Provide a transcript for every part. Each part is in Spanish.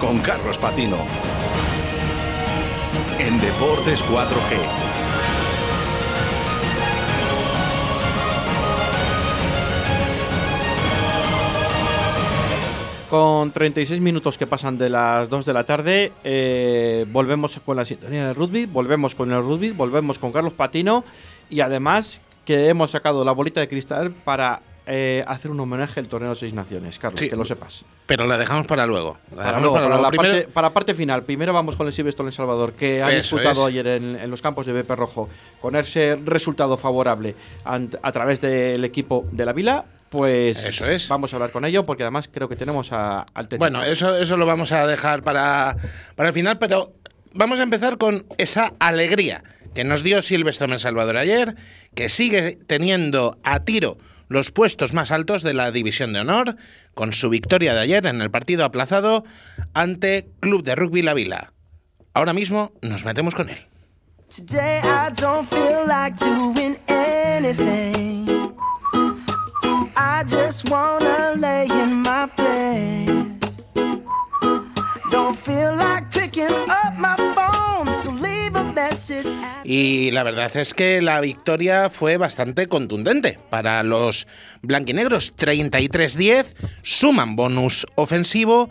con Carlos Patino. En Deportes 4G. Con 36 minutos que pasan de las 2 de la tarde, eh, volvemos con la sintonía de rugby, volvemos con el rugby, volvemos con Carlos Patino y además que hemos sacado la bolita de cristal para eh, hacer un homenaje al torneo de Seis Naciones, Carlos, Sí. que lo sepas. Pero la dejamos para luego. La Para, dejamos luego, para para luego. la parte, para parte final, primero vamos con el Silvestre en El Salvador, que ha Eso disputado es. ayer en, en los campos de Bepe Rojo, con ese resultado favorable ant- a través del equipo de la Vila. Pues Eso es. vamos a hablar con ello, porque además creo que tenemos a- al técnico. Bueno, eso, eso lo vamos a dejar para, para el final, pero vamos a empezar con esa alegría que nos dio Silvestre en Salvador ayer, que sigue teniendo a tiro los puestos más altos de la División de Honor, con su victoria de ayer en el partido aplazado ante Club de Rugby La Vila. Ahora mismo nos metemos con él. Y la verdad es que la victoria fue bastante contundente para los blanquinegros. 33-10, suman bonus ofensivo,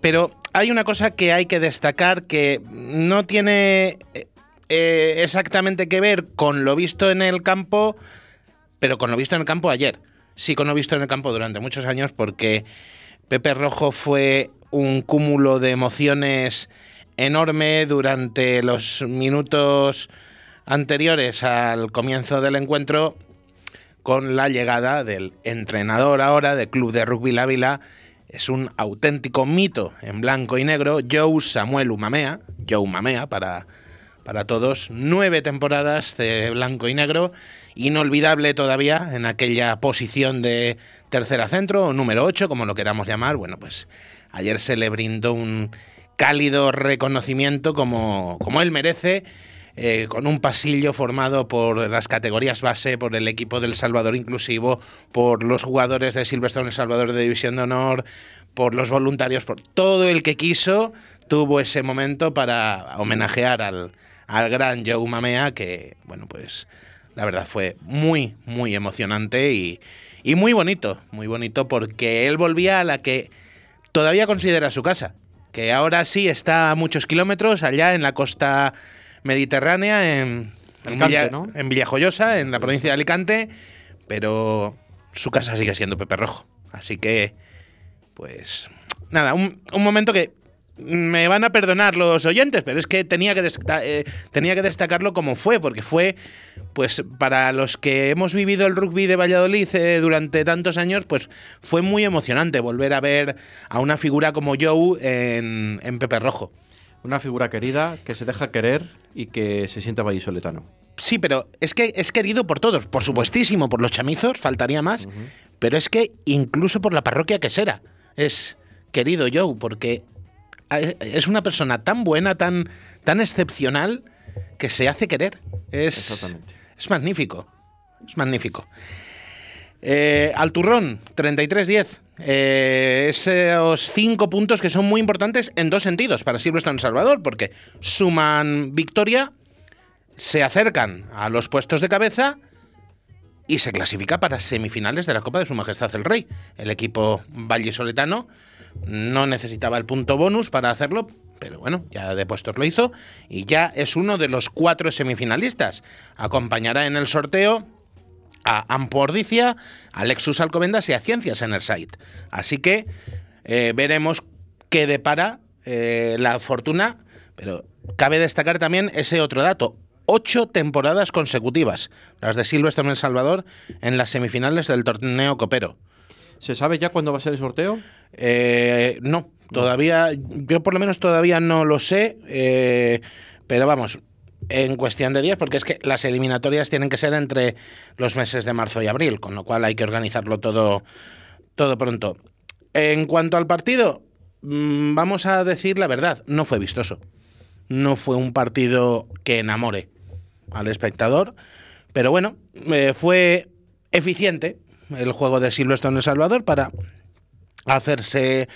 pero hay una cosa que hay que destacar que no tiene eh, eh, exactamente que ver con lo visto en el campo, pero con lo visto en el campo ayer. Sí, con lo visto en el campo durante muchos años porque Pepe Rojo fue un cúmulo de emociones enorme durante los minutos anteriores al comienzo del encuentro con la llegada del entrenador ahora del Club de Rugby La Vila. Es un auténtico mito en blanco y negro, Joe Samuel Umamea, Joe Mamea para, para todos, nueve temporadas de blanco y negro, inolvidable todavía en aquella posición de tercera centro número 8, como lo queramos llamar. Bueno, pues ayer se le brindó un cálido reconocimiento como, como él merece, eh, con un pasillo formado por las categorías base, por el equipo del Salvador Inclusivo, por los jugadores de Silverstone El Salvador de División de Honor, por los voluntarios, por todo el que quiso, tuvo ese momento para homenajear al, al gran Joe Mamea, que, bueno, pues la verdad fue muy, muy emocionante y, y muy bonito, muy bonito, porque él volvía a la que todavía considera su casa, que ahora sí está a muchos kilómetros allá en la costa mediterránea, en, Villa- ¿no? en Villajoyosa, en la provincia de Alicante, pero su casa sigue siendo Pepe Rojo. Así que, pues, nada, un, un momento que me van a perdonar los oyentes, pero es que tenía que, eh, tenía que destacarlo como fue, porque fue, pues, para los que hemos vivido el rugby de Valladolid eh, durante tantos años, pues fue muy emocionante volver a ver a una figura como Joe en, en Pepe Rojo. Una figura querida que se deja querer y que se siente vallisoletano. Sí, pero es que es querido por todos, por supuestísimo, por los chamizos, faltaría más, pero es que incluso por la parroquia quesera es querido Joe, porque es una persona tan buena, tan, tan excepcional, que se hace querer. Es, es magnífico, es magnífico. Eh, al turrón, 33-10. Eh, esos cinco puntos que son muy importantes en dos sentidos para Silverstone Salvador, porque suman victoria, se acercan a los puestos de cabeza y se clasifica para semifinales de la Copa de Su Majestad el Rey. El equipo vallisoletano no necesitaba el punto bonus para hacerlo, pero bueno, ya de puestos lo hizo y ya es uno de los cuatro semifinalistas. Acompañará en el sorteo a Ampordicia, a Lexus Alcobendas y a Ciencias Enerside. Así que eh, veremos qué depara eh, la fortuna, pero cabe destacar también ese otro dato. Ocho temporadas consecutivas, las de Silvestre en El Salvador, en las semifinales del torneo copero. ¿Se sabe ya cuándo va a ser el sorteo? Eh, no, todavía, yo por lo menos todavía no lo sé, eh, pero vamos, en cuestión de días, porque es que las eliminatorias tienen que ser entre los meses de marzo y abril, con lo cual hay que organizarlo todo, todo pronto. En cuanto al partido, mm, vamos a decir la verdad, no fue vistoso. No fue un partido que enamore al espectador, pero bueno, eh, fue eficiente el juego de Silverstone El Salvador para hacerse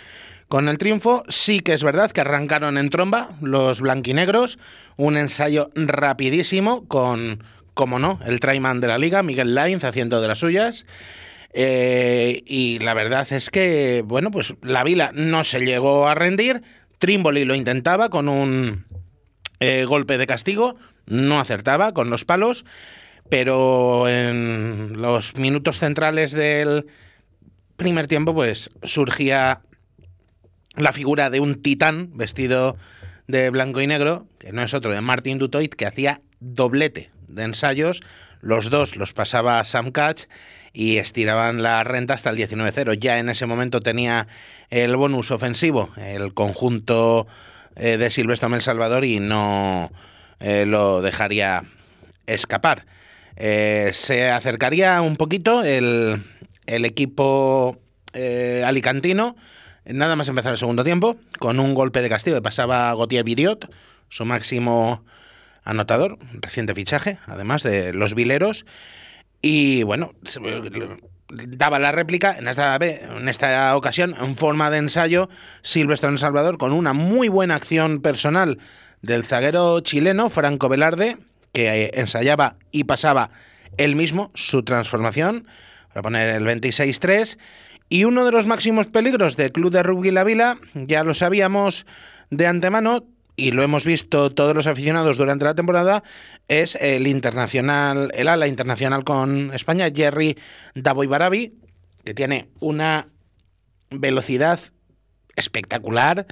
con el triunfo. Sí que es verdad que arrancaron en tromba los blanquinegros, un ensayo rapidísimo con, como no, el traiman de la liga, Miguel Lainz, haciendo de las suyas. Eh, y la verdad es que, bueno, pues la Vila no se llegó a rendir. Trimboli lo intentaba con un eh, golpe de castigo, no acertaba con los palos, pero en los minutos centrales del primer tiempo, pues surgía la figura de un titán vestido de blanco y negro, que no es otro de Martin Dutoit, que hacía doblete de ensayos. Los dos los pasaba Sam Catch y estiraban la renta hasta el 19-0. Ya en ese momento tenía el bonus ofensivo, el conjunto eh, de Silvestre El Salvador, y no eh, lo dejaría escapar. Eh, se acercaría un poquito el, el equipo alicantino, nada más empezar el segundo tiempo, con un golpe de castigo que pasaba Gautier Viriot, su máximo anotador, reciente fichaje, además de los vileros. Y bueno, daba la réplica en esta, en esta ocasión en forma de ensayo Silvestre en Salvador con una muy buena acción personal del zaguero chileno Franco Velarde que eh, ensayaba y pasaba él mismo su transformación para poner el 26-3 y uno de los máximos peligros del Club de Rugby La Vila, ya lo sabíamos de antemano, y lo hemos visto todos los aficionados durante la temporada, es el internacional, el ala internacional con España, Jerry Barabi, que tiene una velocidad espectacular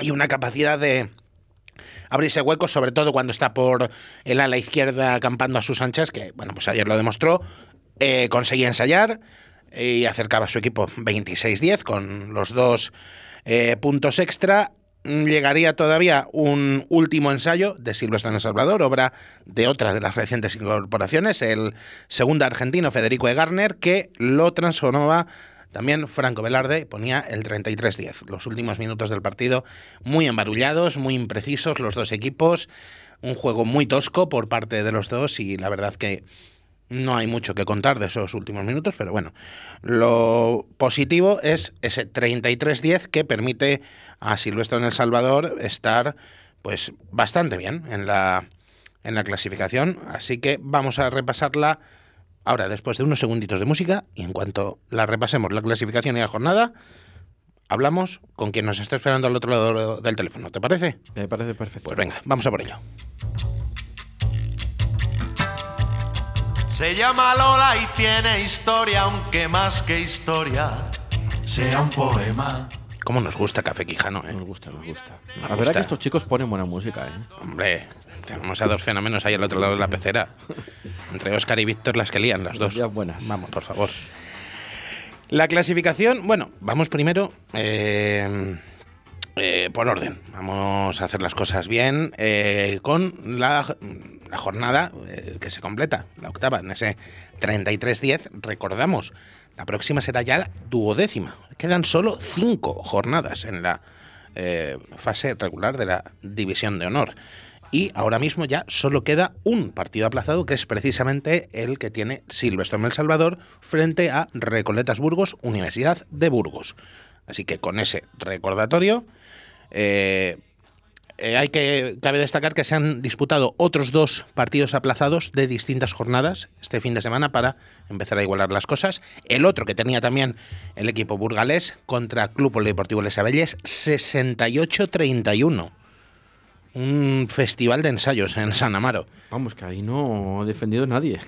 y una capacidad de abrirse huecos, sobre todo cuando está por el ala izquierda acampando a sus anchas, que bueno, pues ayer lo demostró, eh, conseguía ensayar y acercaba a su equipo 26-10 con los dos eh, puntos extra llegaría todavía un último ensayo de Silvestre Salvador, obra de otra de las recientes incorporaciones, el segundo argentino Federico E. Garner, que lo transformaba también Franco Velarde ponía el 33-10. Los últimos minutos del partido muy embarullados, muy imprecisos los dos equipos, un juego muy tosco por parte de los dos y la verdad que no hay mucho que contar de esos últimos minutos, pero bueno, lo positivo es ese 33-10 que permite a Silvestre en El Salvador estar pues bastante bien en la, en la clasificación, así que vamos a repasarla ahora después de unos segunditos de música y en cuanto la repasemos la clasificación y la jornada, hablamos con quien nos está esperando al otro lado del teléfono, ¿te parece? Me parece perfecto. Pues venga, vamos a por ello. Se llama Lola y tiene historia, aunque más que historia sea un poema. ¿Cómo nos gusta Café Quijano, eh? Nos gusta, nos gusta. Nos La verdad gusta. que estos chicos ponen buena música, ¿eh? Hombre, tenemos a dos fenómenos ahí al otro lado de la pecera. Entre Oscar y Víctor las que lían, las dos. Ya buenas. Vamos, por favor. La clasificación, bueno, vamos primero eh, eh, por orden. Vamos a hacer las cosas bien eh, con la, jornada eh, que se completa, la octava, en ese 33-10. Recordamos, la próxima será ya la duodécima. Quedan solo cinco jornadas en la eh, fase regular de la División de Honor. Y ahora mismo ya solo queda un partido aplazado, que es precisamente el que tiene Silvestre en El Salvador frente a Recoletas Burgos, Universidad de Burgos. Así que con ese recordatorio, eh, eh, hay que cabe destacar que se han disputado otros dos partidos aplazados de distintas jornadas este fin de semana para empezar a igualar las cosas. El otro que tenía también el equipo burgalés contra Club Polideportivo Les Abelles, 68-31. Un festival de ensayos en San Amaro. Vamos, que ahí no ha defendido nadie.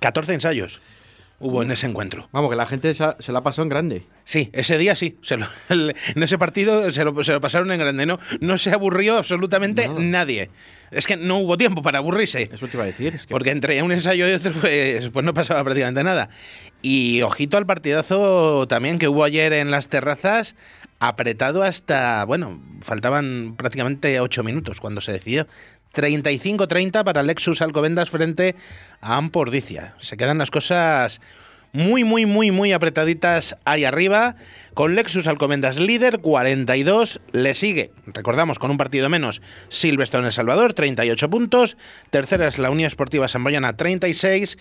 14 ensayos hubo en ese encuentro. Vamos, que la gente se, ha- se la pasó en grande. Sí, ese día sí. Se lo- el- en ese partido se lo, se lo pasaron en grande. No, no se aburrió absolutamente No. nadie. Es que no hubo tiempo para aburrirse. Eso te iba a decir. Es que Porque entre un ensayo y otro, pues, pues no pasaba prácticamente nada. Y ojito al partidazo también que hubo ayer en las terrazas, apretado hasta, bueno, faltaban prácticamente ocho minutos cuando se decidió. 35-30 para Lexus Alcobendas frente a Ampordicia. Se quedan las cosas muy, muy, muy, muy apretaditas ahí arriba. Con Lexus Alcobendas líder, 42. Le sigue, recordamos, con un partido menos, Silverstone El Salvador, 38 puntos. Tercera es la Unión Esportiva Samboyana, 36.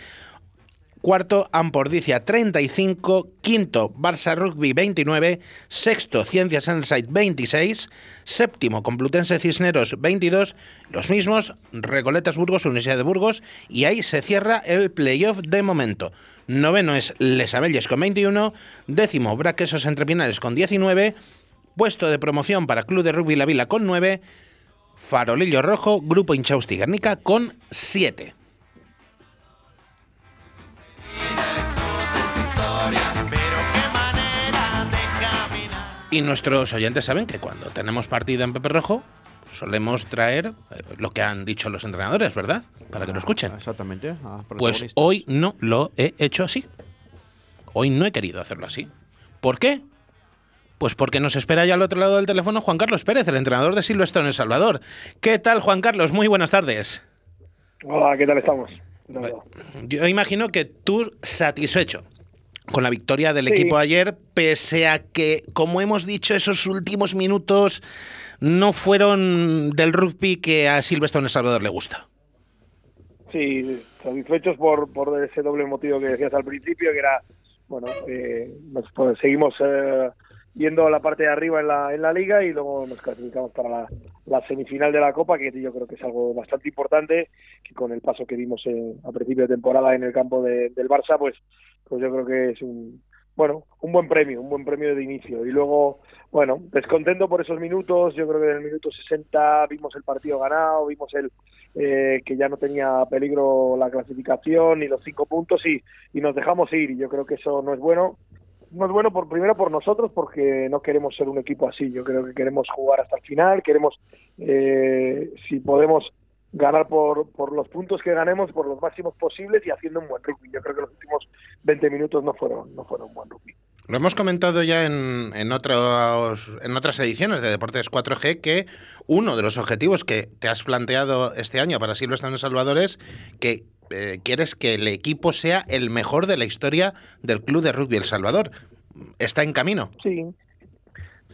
Cuarto, Ampordicia 35. Quinto, Barça Rugby 29. Sexto, Ciencias Ensight 26. Séptimo, Complutense Cisneros 22. Los mismos, Recoletas Burgos, Universidad de Burgos. Y ahí se cierra el playoff de momento. Noveno es Les Abelles con 21. Décimo, Braquesos Entrepinares con 19. Puesto de promoción para Club de Rugby La Vila con 9. Farolillo Rojo, Grupo Inchausti Guernica con 7. Y nuestros oyentes saben que cuando tenemos partido en Pepe Rojo, solemos traer eh, lo que han dicho los entrenadores, ¿verdad? Para que lo escuchen. Exactamente. a Pues hoy no lo he hecho así. Hoy no he querido hacerlo así. ¿Por qué? Pues porque nos espera ya al otro lado del teléfono Juan Carlos Pérez, el entrenador de Silvestre en El Salvador. ¿Qué tal, Juan Carlos? Muy buenas tardes. Hola, ¿qué tal estamos? No, no. Yo imagino que tú satisfecho con la victoria del Sí. equipo ayer, pese a que, como hemos dicho, esos últimos minutos no fueron del rugby que a Silvestre en El Salvador le gusta. Sí, satisfechos por, por ese doble motivo que decías al principio, que era, bueno, eh, nos pues, seguimos eh, yendo la parte de arriba en la, en la liga y luego nos clasificamos para la, la semifinal de la Copa, que yo creo que es algo bastante importante, que con el paso que dimos eh, a principio de temporada en el campo de- del Barça, pues, pues yo creo que es un, bueno, un buen premio, un buen premio de inicio. Y luego, bueno, descontento por esos minutos, yo creo que en el minuto 60 vimos el partido ganado, vimos el eh, que ya no tenía peligro la clasificación ni los cinco puntos y, y nos dejamos ir. Y yo creo que eso no es bueno no es bueno por primero por nosotros porque no queremos ser un equipo así. Yo creo que queremos jugar hasta el final queremos eh, si podemos ganar por, por los puntos que ganemos por los máximos posibles y haciendo un buen rugby. Yo creo que los últimos 20 minutos no fueron no fueron un buen rugby. Lo hemos comentado ya en, en, otros, en otras ediciones de Deportes 4G que uno de los objetivos que te has planteado este año para Silvestre Salvador es que eh, quieres que el equipo sea el mejor de la historia del Club de Rugby El Salvador. ¿Está en camino? Sí,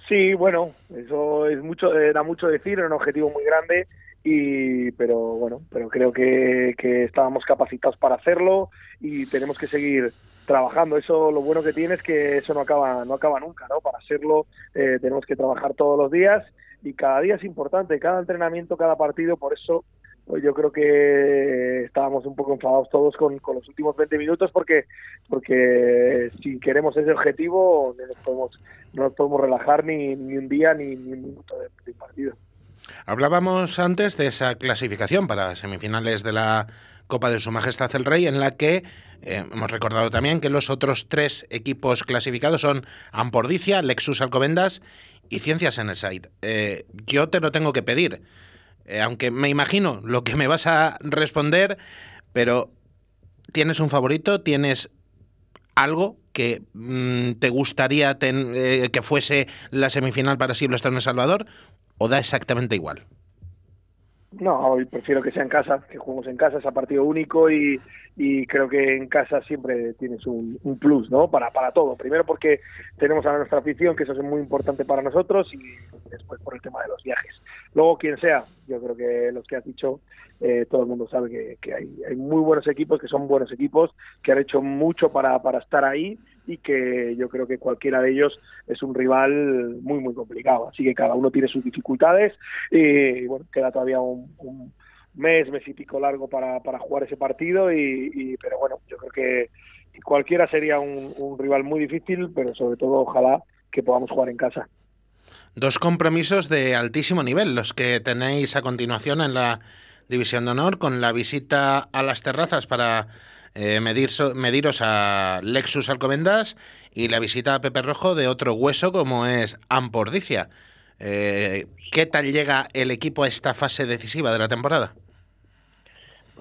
sí, bueno, eso es mucho, era mucho decir, era un objetivo muy grande y pero bueno, pero creo que, que estábamos capacitados para hacerlo y tenemos que seguir trabajando. Eso lo bueno que tiene es que eso no acaba, no acaba nunca, ¿no? Para hacerlo eh, tenemos que trabajar todos los días y cada día es importante, cada entrenamiento, cada partido, por eso pues yo creo que estábamos un poco enfadados todos con, con los últimos 20 minutos porque porque si queremos ese objetivo no nos podemos, no nos podemos relajar ni, ni un día ni, ni un minuto de, partido. Hablábamos antes de esa clasificación para semifinales de la Copa de Su Majestad el Rey, en la que eh, hemos recordado también que los otros tres equipos clasificados son Ampordicia, Lexus Alcobendas y Ciencias en el Site. Eh, yo te lo tengo que pedir, eh, aunque me imagino lo que me vas a responder, pero ¿tienes un favorito? ¿Tienes algo que mm, te gustaría eh, que fuese la semifinal para Silvestre en El Salvador? ¿O da exactamente igual? No, hoy prefiero que sea en casa, que juguemos en casa, es a partido único y, y creo que en casa siempre tienes un, un plus, ¿no? Para, para todo. Primero porque tenemos a nuestra afición, que eso es muy importante para nosotros, y después por el tema de los viajes. Luego, quien sea, yo creo que los que has dicho, eh, todo el mundo sabe que, hay, hay muy buenos equipos, que son buenos equipos, que han hecho mucho para, para estar ahí y que yo creo que cualquiera de ellos es un rival muy, muy complicado. Así que cada uno tiene sus dificultades y, bueno, queda todavía un, un mes, mes y pico largo para, para jugar ese partido, y, pero bueno, yo creo que cualquiera sería un, un rival muy difícil, pero sobre todo ojalá que podamos jugar en casa. Dos compromisos de altísimo nivel, los que tenéis a continuación en la División de Honor, con la visita a las terrazas para eh, medir, mediros a Lexus Alcobendas y la visita a Pepe Rojo de otro hueso como es Ampordicia. Eh, ¿Qué tal llega el equipo a esta fase decisiva de la temporada?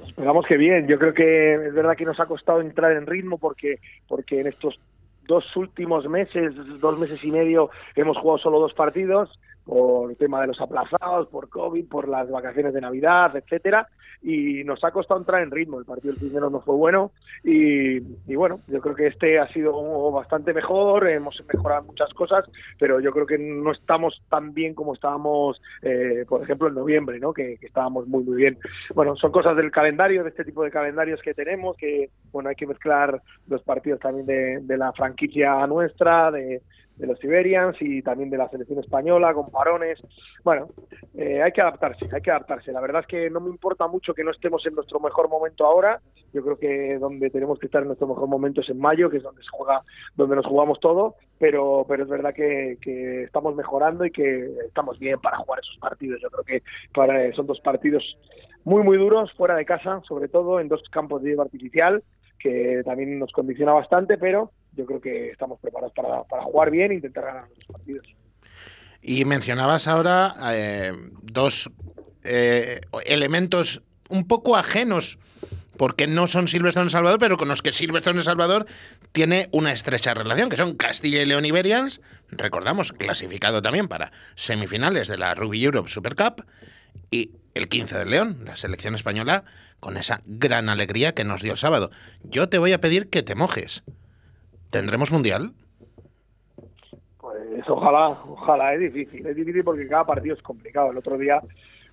Esperamos que bien. Yo creo que es verdad que nos ha costado entrar en ritmo porque, porque en estos dos últimos meses, dos meses y medio, hemos jugado solo dos partidos. Por tema de los aplazados, por COVID, por las vacaciones de Navidad, etcétera, y nos ha costado entrar en ritmo. El partido del primero no fue bueno y, bueno, yo creo que este ha sido bastante mejor, hemos mejorado muchas cosas, pero yo creo que no estamos tan bien como estábamos, eh, por ejemplo, en noviembre, ¿no? Que, estábamos muy, muy bien. Bueno, son cosas del calendario, de este tipo de calendarios que tenemos, que bueno, hay que mezclar los partidos también de la franquicia nuestra, de, de los Siberians y también de la selección española con parones. Bueno, eh, hay que adaptarse, hay que adaptarse. La verdad es que no me importa mucho que no estemos en nuestro mejor momento ahora. Yo creo que donde tenemos que estar en nuestro mejor momento es en mayo, que es donde se juega, donde nos jugamos todo. Pero, pero es verdad que, que estamos mejorando y que estamos bien para jugar esos partidos. Yo creo que para, son dos partidos muy muy duros fuera de casa, sobre todo en dos campos de hierba artificial que también nos condiciona bastante, pero yo creo que estamos preparados para, jugar bien e intentar ganar los partidos. Y mencionabas ahora eh, dos eh, elementos un poco ajenos, porque no son Silverstone Salvador, pero con los que Silverstone Salvador tiene una estrecha relación, que son Castilla y León Iberians, recordamos, clasificado también para semifinales de la Ruby Europe Super Cup, y el 15 de León, la selección española, con esa gran alegría que nos dio el sábado. Yo te voy a pedir que te mojes. ¿Tendremos mundial? Pues ojalá, ojalá, es difícil, es difícil porque cada partido es complicado. El otro día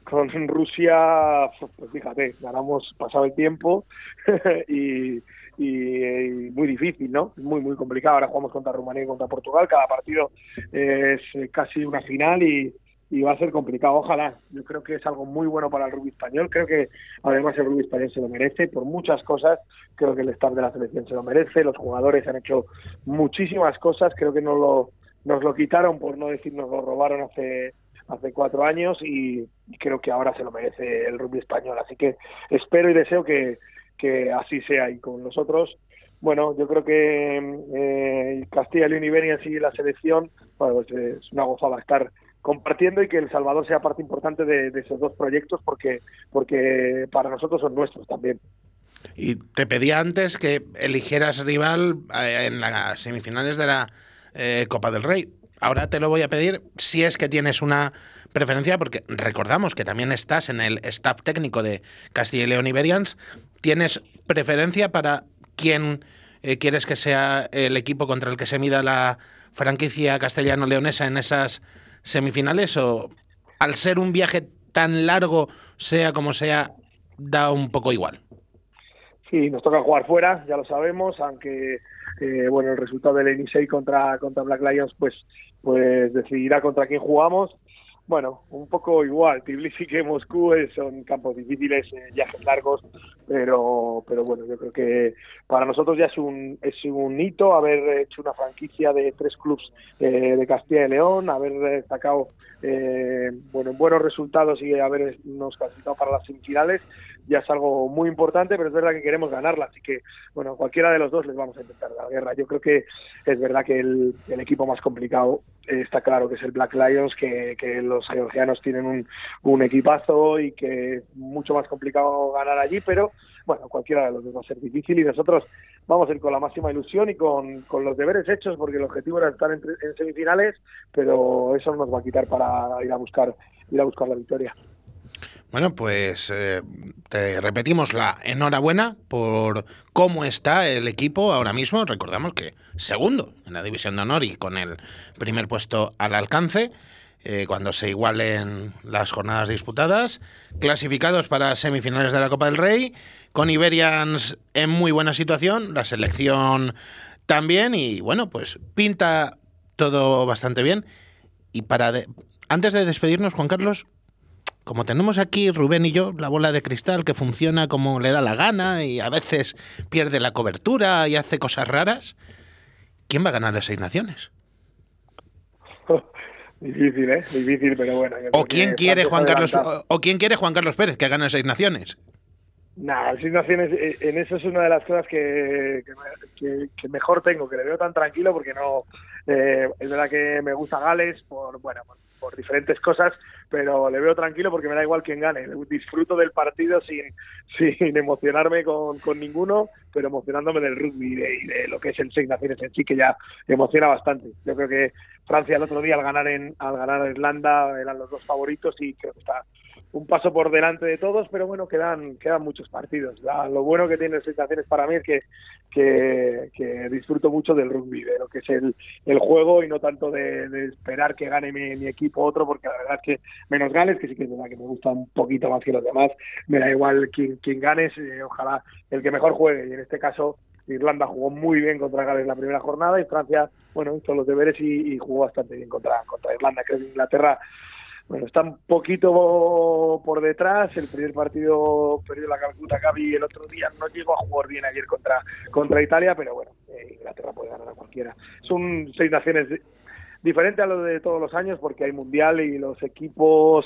con Rusia, pues fíjate, ganamos pasado el tiempo y, y, y muy difícil, ¿no? Muy, muy complicado. Ahora jugamos contra Rumanía y contra Portugal, cada partido es casi una final y, y va a ser complicado. Ojalá, yo creo que es algo muy bueno para el rugby español. Creo que además el rugby español se lo merece por muchas cosas. Creo que el staff de la selección se lo merece. Los jugadores han hecho muchísimas cosas. Creo que no lo, nos lo quitaron, por no decir nos lo robaron hace hace cuatro años y, creo que ahora se lo merece el rugby español. Así que espero y deseo que, que así sea. Y con nosotros, bueno, yo creo que eh, Castilla y León y Iberians y la selección, bueno, pues es una gozada estar compartiendo y que El Salvador sea parte importante de, esos dos proyectos porque, porque para nosotros son nuestros también. Y te pedía antes que eligieras rival eh, en las semifinales de la eh, Copa del Rey. Ahora te lo voy a pedir si es que tienes una preferencia, porque recordamos que también estás en el staff técnico de Castilla y León Iberians. ¿Tienes preferencia para quién eh, quieres que sea el equipo contra el que se mida la franquicia castellano-leonesa en esas semifinales o al ser un viaje tan largo, sea como sea, da un poco igual? Sí, nos toca jugar fuera, ya lo sabemos, aunque eh, bueno, el resultado del Enisei contra, contra Black Lions pues, pues decidirá contra quién jugamos. Bueno, un poco igual, Tbilisi que Moscú son campos difíciles, eh, viajes largos, pero pero bueno, yo creo que para nosotros ya es un es un hito haber hecho una franquicia de tres clubes eh, de Castilla y León, haber sacado eh, bueno buenos resultados y habernos clasificado para las semifinales ya es algo muy importante, pero es verdad que queremos ganarla, así que, bueno, cualquiera de los dos les vamos a intentar dar guerra. Yo creo que es verdad que el, equipo más complicado está claro que es el Black Lions, que, que los georgianos tienen un, un equipazo y que es mucho más complicado ganar allí, pero bueno, cualquiera de los dos va a ser difícil y nosotros vamos a ir con la máxima ilusión y con, con los deberes hechos porque el objetivo era estar en, en semifinales, pero eso no nos va a quitar para ir a buscar ir a buscar la victoria. Bueno, pues eh, te repetimos la enhorabuena por cómo está el equipo ahora mismo. Recordamos que segundo en la división de honor y con el primer puesto al alcance. Eh, cuando se igualen las jornadas disputadas, clasificados para semifinales de la Copa del Rey, con Iberians en muy buena situación, la selección también, y bueno, pues pinta todo bastante bien. Y para de... antes de despedirnos, Juan Carlos, como tenemos aquí Rubén y yo la bola de cristal que funciona como le da la gana y a veces pierde la cobertura y hace cosas raras, ¿quién va a ganar las seis naciones? Difícil, ¿eh? Difícil, pero bueno. ¿O quién, quiere Juan Carlos, o, o, quién quiere Juan Carlos Pérez que gane seis naciones? Nada, seis naciones, eh, en eso es una de las cosas que, que, que mejor tengo, que le veo tan tranquilo porque no. Eh, es verdad que me gusta Gales por, bueno, por, por diferentes cosas, pero le veo tranquilo porque me da igual quién gane. Disfruto del partido sin, sin emocionarme con, con ninguno, pero emocionándome del rugby y de, de lo que es el Seis Naciones en sí, que ya emociona bastante. Yo creo que Francia el otro día al ganar en al ganar a Irlanda eran los dos favoritos y creo que está un paso por delante de todos, pero bueno, quedan quedan muchos partidos. Lo bueno que tiene Naciones para mí es que, que, que disfruto mucho del rugby, de lo que es el, el juego y no tanto de, esperar que gane mi, mi equipo otro, porque la verdad es que menos Gales, que sí que es verdad que me gusta un poquito más que los demás, me da igual quién, quién gane, eh, ojalá el que mejor juegue, y en este caso Irlanda jugó muy bien contra Gales la primera jornada y Francia, bueno, hizo los deberes y, y jugó bastante bien contra, contra Irlanda. Creo que Inglaterra, bueno, está un poquito por detrás. El primer partido perdió la Calcuta Gaby el otro día, no llegó a jugar bien ayer contra, contra Italia, pero bueno, eh, Inglaterra puede ganar a cualquiera. Son seis naciones di- diferente a lo de todos los años porque hay mundial y los equipos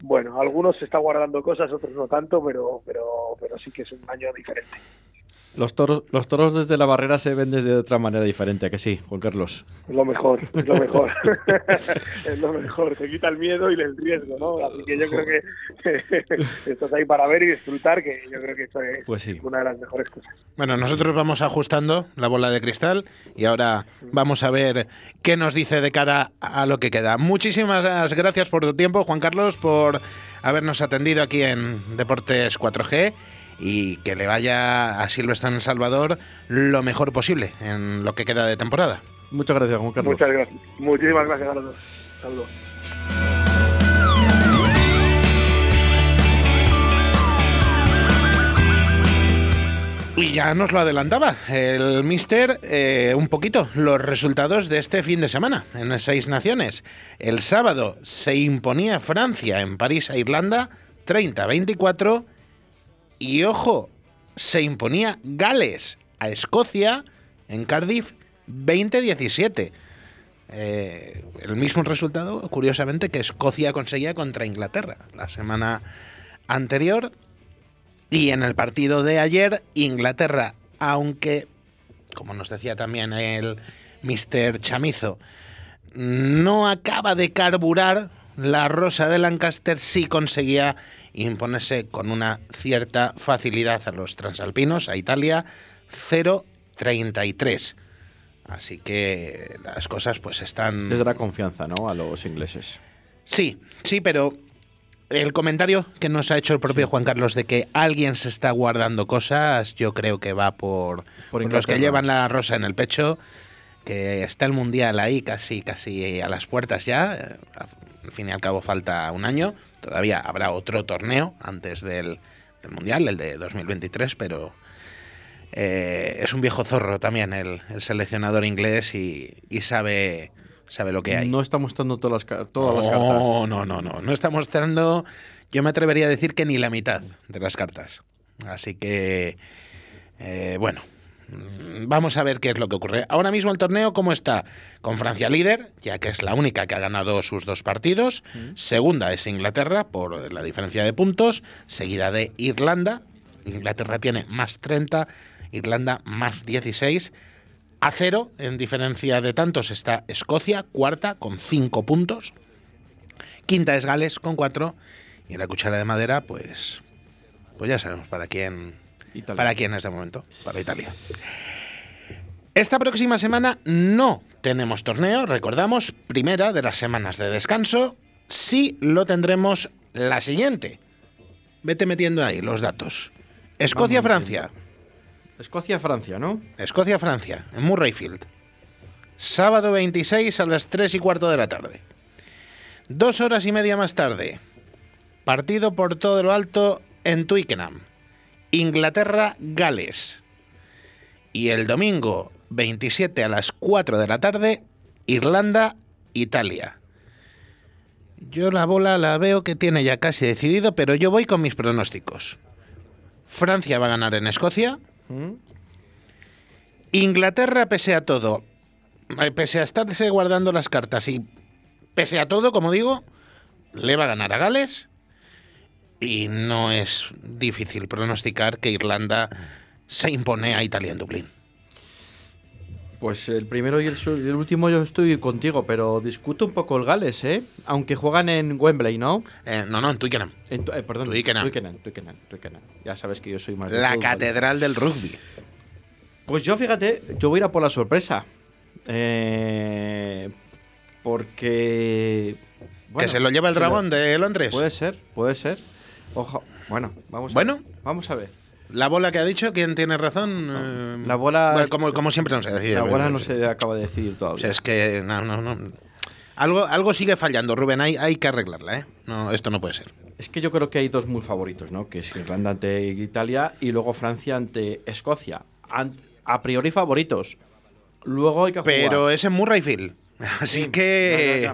bueno, algunos se están guardando cosas, otros no tanto, pero pero pero sí que es un año diferente. Los toros, los toros desde la barrera se ven desde otra manera diferente, ¿a que sí, Juan Carlos? Es lo mejor, es lo mejor. es lo mejor, te quita el miedo y el riesgo, ¿no? Así que yo creo que estás ahí para ver y disfrutar, que yo creo que eso es Pues sí. una de las mejores cosas. Bueno, nosotros vamos ajustando la bola de cristal y ahora vamos a ver qué nos dice de cara a lo que queda. Muchísimas gracias por tu tiempo, Juan Carlos, por habernos atendido aquí en Deportes 4G y que le vaya a Silvestre en El Salvador lo mejor posible en lo que queda de temporada. Muchas gracias, Juan Carlos. Muchas gracias. Muchísimas gracias a los dos. Saludos. Y ya nos lo adelantaba el Mister eh, un poquito los resultados de este fin de semana en las seis naciones. El sábado se imponía Francia en París a Irlanda 30-24 y ojo, se imponía Gales a Escocia en Cardiff 20-17. Eh, el mismo resultado, curiosamente, que Escocia conseguía contra Inglaterra la semana anterior. Y en el partido de ayer, Inglaterra, aunque, como nos decía también el Mr. Chamizo, no acaba de carburar, la Rosa de Lancaster sí conseguía imponerse con una cierta facilidad a los transalpinos, a Italia, 0-33. Así que las cosas pues están... Les dará confianza, ¿no? A los ingleses. Sí, sí, pero el comentario que nos ha hecho el propio Juan Carlos de que alguien se está guardando cosas, yo creo que va por, por los que llevan la rosa en el pecho, que está el mundial ahí casi, casi a las puertas ya. Al fin y al cabo falta un año. Todavía habrá otro torneo antes del, del mundial, el de 2023, pero eh, es un viejo zorro también el, el seleccionador inglés y, y sabe, sabe lo que hay. No está mostrando todas las, todas las No, cartas. no, no, no. No está mostrando, yo me atrevería a decir que ni la mitad de las cartas. Así que, eh, bueno, vamos a ver qué es lo que ocurre. Ahora mismo el torneo, ¿cómo está? Con Francia líder, ya que es la única que ha ganado sus dos partidos. Segunda es Inglaterra, por la diferencia de puntos. Seguida de Irlanda. Inglaterra tiene más 30, Irlanda más 16. A cero, en diferencia de tantos, está Escocia, cuarta, con cinco puntos. Quinta es Gales, con cuatro. Y en la cuchara de madera, pues. Pues ya sabemos para quién. Italia. Para quién es de momento. Para Italia. Esta próxima semana no tenemos torneo, recordamos, primera de las semanas de descanso. Sí lo tendremos la siguiente. Vete metiendo ahí los datos. Escocia-Francia. Escocia-Francia, ¿no? Escocia-Francia, en Murrayfield. Sábado 26 a las 3 y cuarto de la tarde. Dos horas y media más tarde. Partido por todo lo alto en Twickenham. Inglaterra-Gales. Y el domingo 27 a las 4 de la tarde, Irlanda-Italia. Yo la bola la veo que tiene ya casi decidido, pero yo voy con mis pronósticos. Francia va a ganar en Escocia. Inglaterra, pese a todo, eh, pese a estarse guardando las cartas y pese a todo, como digo, le va a ganar a Gales. Y no es difícil pronosticar que Irlanda se impone a Italia en Dublín. Pues el primero y el, su- y el último yo estoy contigo, pero discuto un poco el Gales, ¿eh? Aunque juegan en Wembley, ¿no? Eh, no, no, en Twickenham. En tu- eh, perdón, Twickenham. Twickenham, Twickenham, Twickenham. Ya sabes que yo soy más de La catedral del rugby. Pues yo, fíjate, yo voy a ir a por la sorpresa. Eh, porque... que se lo lleva el dragón de Londres. Puede ser, puede ser. Ojo, bueno, vamos a Bueno. ver. Vamos a ver. La bola que ha dicho, ¿quién tiene razón? Eh, la bola bueno, como, como siempre no se decide. La bola no se acaba de decidir O todavía. sea, es que no, no, no. Algo, algo sigue fallando, Rubén. Hay, hay que arreglarla, ¿eh? No, esto no puede ser. Es que yo creo que hay dos muy favoritos, ¿no? Que es Irlanda ante Italia y luego Francia ante Escocia. A priori favoritos. Luego hay que jugar. Pero es en Murrayfield. Así Sí, que.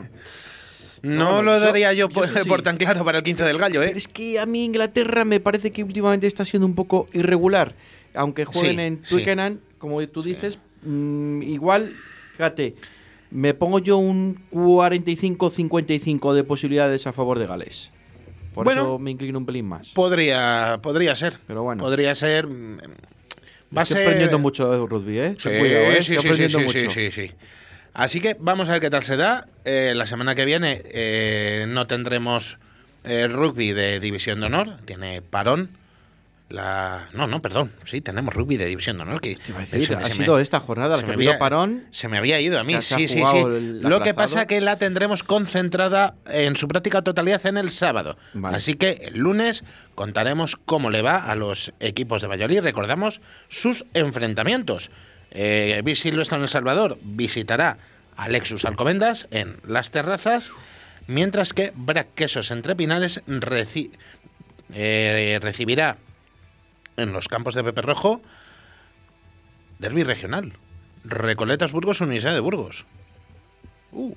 No Bueno, lo daría yo yo por, eso sí. por tan claro para el 15 del gallo, ¿eh? Pero es que a mí Inglaterra me parece que últimamente está siendo un poco irregular. Aunque jueguen Sí, en sí. Twickenham, como tú dices, mm, igual, fíjate, me pongo yo un 45-55 de posibilidades a favor de Gales. Por Bueno. eso me inclino un pelín más. Podría, podría ser. Pero bueno. Podría ser. mm, Va a Estoy ser. aprendiendo mucho de rugby, ¿eh? ¿eh? sí, sí, sí. Así que vamos a ver qué tal se da. Eh, la semana que viene eh, no tendremos eh, rugby de División de Honor. Tiene parón. La... No, no, perdón. Sí, tenemos rugby de División de Honor. Que decir, se me- ha se me- sido esta jornada la que me había- parón. Se me había ido a mí, sí, sí, Lo que pasa que la tendremos concentrada en su práctica totalidad en el sábado. Vale. Así que el lunes contaremos cómo le va a los equipos de Valladolid. Recordamos sus enfrentamientos. Eh, Silvestre en El Salvador visitará a Lexus Alcobendas en Las Terrazas, mientras que Brac Quesos Entre Pinares reci- eh, recibirá en los campos de Pepe Rojo Derby regional. Recoletas Burgos, Universidad de Burgos. Uh,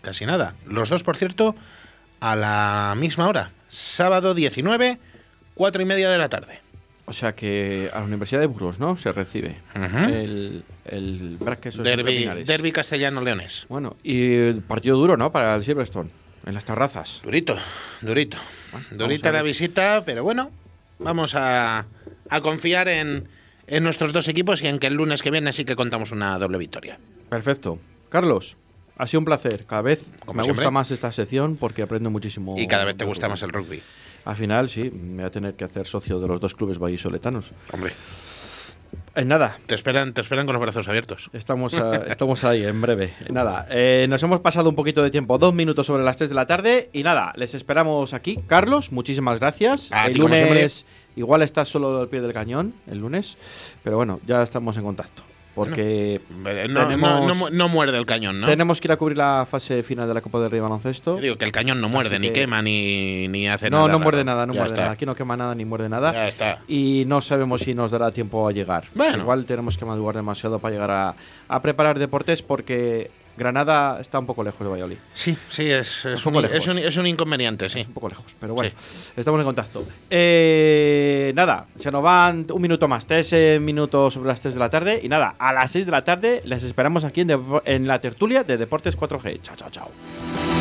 casi nada. Los dos, por cierto, a la misma hora. Sábado 19, cuatro y media de la tarde. O sea que a la Universidad de Burgos, ¿no? Se recibe Ujú. el, el Quesos Derby, derby castellano-leones. Bueno, y el partido duro, ¿no? Para el Silverstone, en las terrazas. Durito, durito. Durita la visita, pero bueno, vamos a, a confiar en, en nuestros dos equipos y en que el lunes que viene sí que contamos una doble victoria. Perfecto. Carlos, ha sido un placer. Cada vez Como me siempre. gusta más esta sección porque aprendo muchísimo. Y cada vez te gusta más el rugby. Al final, sí, me voy a tener que hacer socio de los dos clubes vallisoletanos. Hombre, En nada, te esperan, te esperan con los brazos abiertos. Estamos, a- estamos ahí, en breve. Nada, eh, nos hemos pasado un poquito de tiempo, dos minutos sobre las 3 de la tarde. Y nada, les esperamos aquí. Carlos, muchísimas gracias. A el lunes, igual estás solo al pie del cañón, el lunes. Pero bueno, ya estamos en contacto. Porque No, Tenemos- no, no no muerde el cañón, ¿no? tenemos que ir a cubrir la fase final de la Copa del Rey Baloncesto. Yo digo que el cañón no muerde, ni que- quema, ni, ni hace No, nada. no raro. muerde nada, no Ya muerde está. nada. Aquí no quema nada ni muerde nada. Ya está. Y no sabemos si nos dará tiempo a llegar. Bueno. Igual tenemos que madrugar demasiado para llegar a, a preparar deportes porque Granada está un poco lejos de Valladolid. Sí, sí, es, es, Un un, lejos. es, un, es un inconveniente, sí. Un poco lejos, pero bueno, estamos en contacto. Eh, nada, se nos van un minuto más, tres eh, minutos sobre las 3 de la tarde. Y nada, a las 6 de la tarde les esperamos aquí en la tertulia de Deportes 4G. Chao, chao, chao.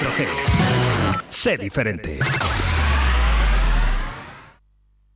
4G. Sé diferente.